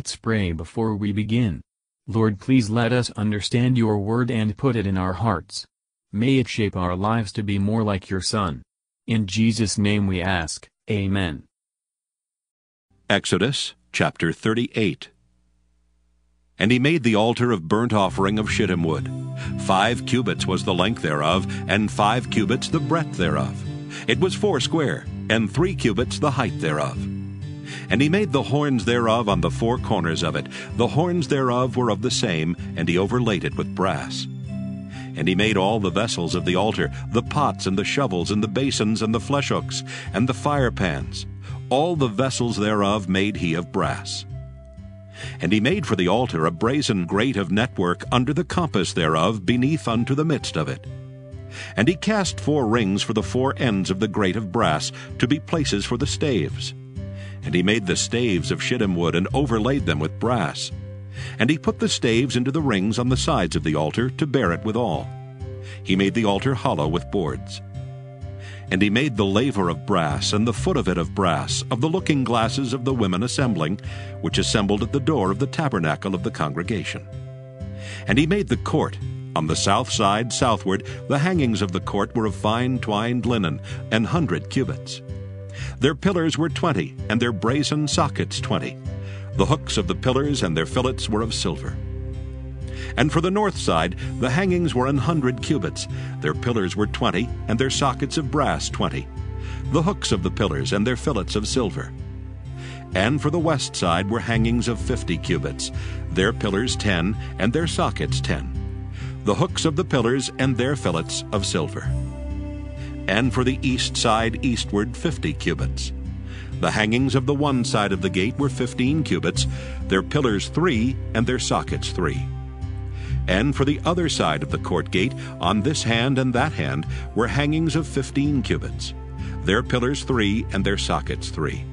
Let's pray before we begin. Lord please let us understand your word and put it in our hearts. May it shape our lives to be more like your Son. In Jesus' name we ask, Amen. Exodus chapter 38 And he made the altar of burnt offering of shittim wood. Five cubits was the length thereof, and five cubits the breadth thereof. It was foursquare, and three cubits the height thereof. And he made the horns thereof on the four corners of it. The horns thereof were of the same, and he overlaid it with brass. And he made all the vessels of the altar, the pots and the shovels and the basins and the fleshhooks and the firepans. All the vessels thereof made he of brass. And he made for the altar a brazen grate of network under the compass thereof beneath unto the midst of it. And he cast four rings for the four ends of the grate of brass to be places for the staves. And he made the staves of shittim wood and overlaid them with brass. And he put the staves into the rings on the sides of the altar to bear it withal. He made the altar hollow with boards. And he made the laver of brass, and the foot of it of brass, of the looking glasses of the women assembling, which assembled at the door of the tabernacle of the congregation. And he made the court. On the south side, southward, the hangings of the court were of fine twined linen, an hundred cubits. Their pillars were twenty, and their brazen sockets twenty. The hooks of the pillars and their fillets were of silver. And for the north side, the hangings were an hundred cubits. Their pillars were twenty, and their sockets of brass twenty. The hooks of the pillars and their fillets of silver. And for the west side were hangings of fifty cubits, their pillars ten, and their sockets ten. The hooks of the pillars and their fillets of silver. And for the east side eastward fifty cubits. The hangings of the one side of the gate were fifteen cubits, their pillars three, and their sockets three. And for the other side of the court gate, on this hand and that hand, were hangings of fifteen cubits, their pillars three, and their sockets three.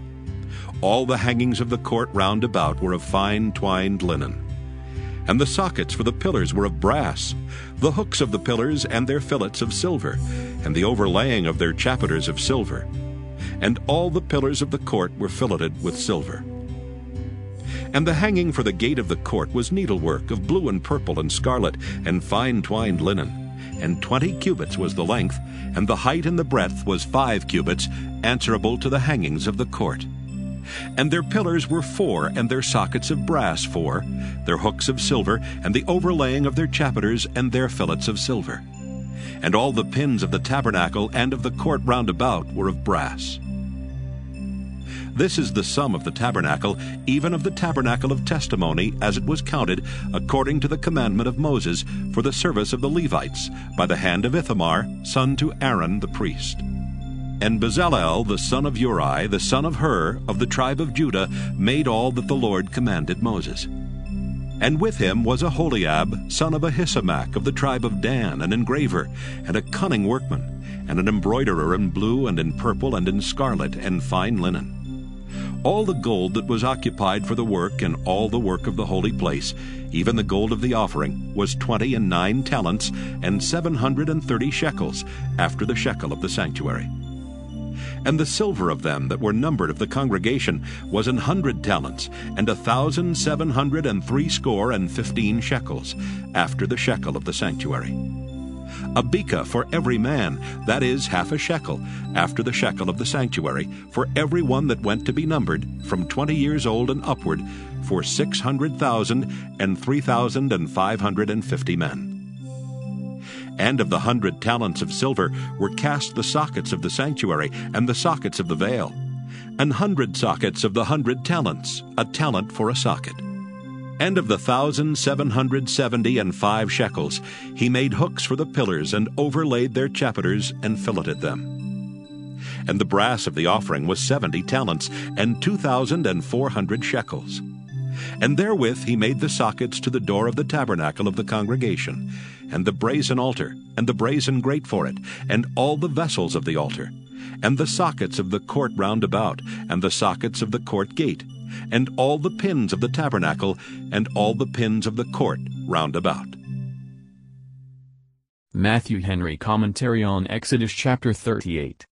All the hangings of the court round about were of fine twined linen. And the sockets for the pillars were of brass, the hooks of the pillars and their fillets of silver, and the overlaying of their chapiters of silver and all the pillars of the court were filleted with silver. And the hanging for the gate of the court was needlework of blue and purple and scarlet, and fine twined linen. And twenty cubits was the length, and the height and the breadth was five cubits, answerable to the hangings of the court. And their pillars were four, and their sockets of brass four, their hooks of silver, and the overlaying of their chapiters and their fillets of silver. And all the pins of the tabernacle and of the court round about were of brass. This is the sum of the tabernacle, even of the tabernacle of testimony, as it was counted, according to the commandment of Moses, for the service of the Levites, by the hand of Ithamar, son to Aaron the priest. And Bezalel, the son of Uri, the son of Hur, of the tribe of Judah, made all that the Lord commanded Moses. And with him was Aholiab, son of Ahisamach, of the tribe of Dan, an engraver, and a cunning workman, and an embroiderer in blue and in purple and in scarlet and fine linen. All the gold that was occupied for the work and all the work of the holy place, even the gold of the offering, was twenty and nine talents and seven hundred and thirty shekels, after the shekel of the sanctuary. And the silver of them that were numbered of the congregation was an hundred talents, and a thousand seven hundred and threescore and fifteen shekels, after the shekel of the sanctuary a beka for every man, that is, half a shekel, after the shekel of the sanctuary, for every one that went to be numbered, from twenty years old and upward, for six hundred thousand and three thousand and five hundred and fifty men. And of the hundred talents of silver were cast the sockets of the sanctuary and the sockets of the veil, an hundred sockets of the hundred talents, a talent for a socket. And of the thousand seven hundred seventy and five shekels, he made hooks for the pillars, and overlaid their chapiters, and filleted them. And the brass of the offering was seventy talents, and two thousand and four hundred shekels. And therewith he made the sockets to the door of the tabernacle of the congregation, and the brazen altar, and the brazen grate for it, and all the vessels of the altar, and the sockets of the court round about, and the sockets of the court gate, and all the pins of the tabernacle, and all the pins of the court round about. Matthew Henry Commentary on Exodus chapter 38.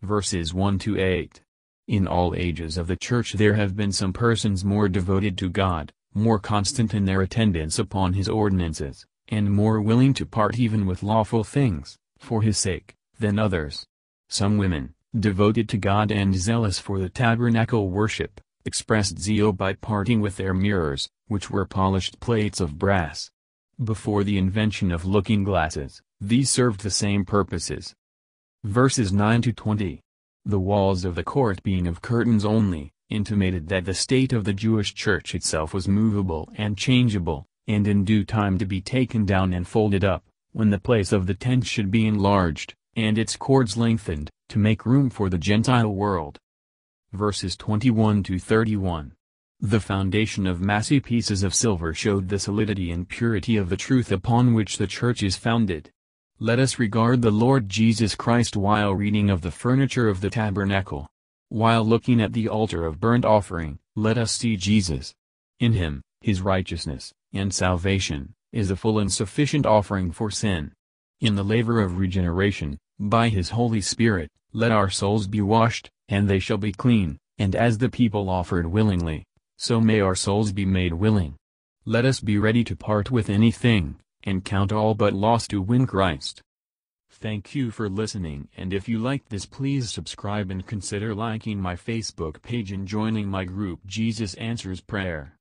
Verses 1 to 8. In all ages of the Church there have been some persons more devoted to God, more constant in their attendance upon his ordinances, and more willing to part even with lawful things, for his sake, than others. Some women, devoted to God and zealous for the tabernacle worship, expressed zeal by parting with their mirrors, which were polished plates of brass. Before the invention of looking glasses, these served the same purposes. Verses 9 to 20. The walls of the court being of curtains only, intimated that the state of the Jewish church itself was movable and changeable, and in due time to be taken down and folded up, when the place of the tent should be enlarged, and its cords lengthened, to make room for the Gentile world. Verses 21 to 31. The foundation of massy pieces of silver showed the solidity and purity of the truth upon which the church is founded. Let us regard the Lord Jesus Christ while reading of the furniture of the tabernacle. While looking at the altar of burnt offering, let us see Jesus. In him, his righteousness, and salvation, is a full and sufficient offering for sin. In the laver of regeneration, by his Holy Spirit, let our souls be washed, and they shall be clean, and as the people offered willingly, so may our souls be made willing. Let us be ready to part with anything, and count all but loss to win Christ. Thank you for listening and if you liked this please subscribe and consider liking my Facebook page and joining my group Jesus Answers Prayer.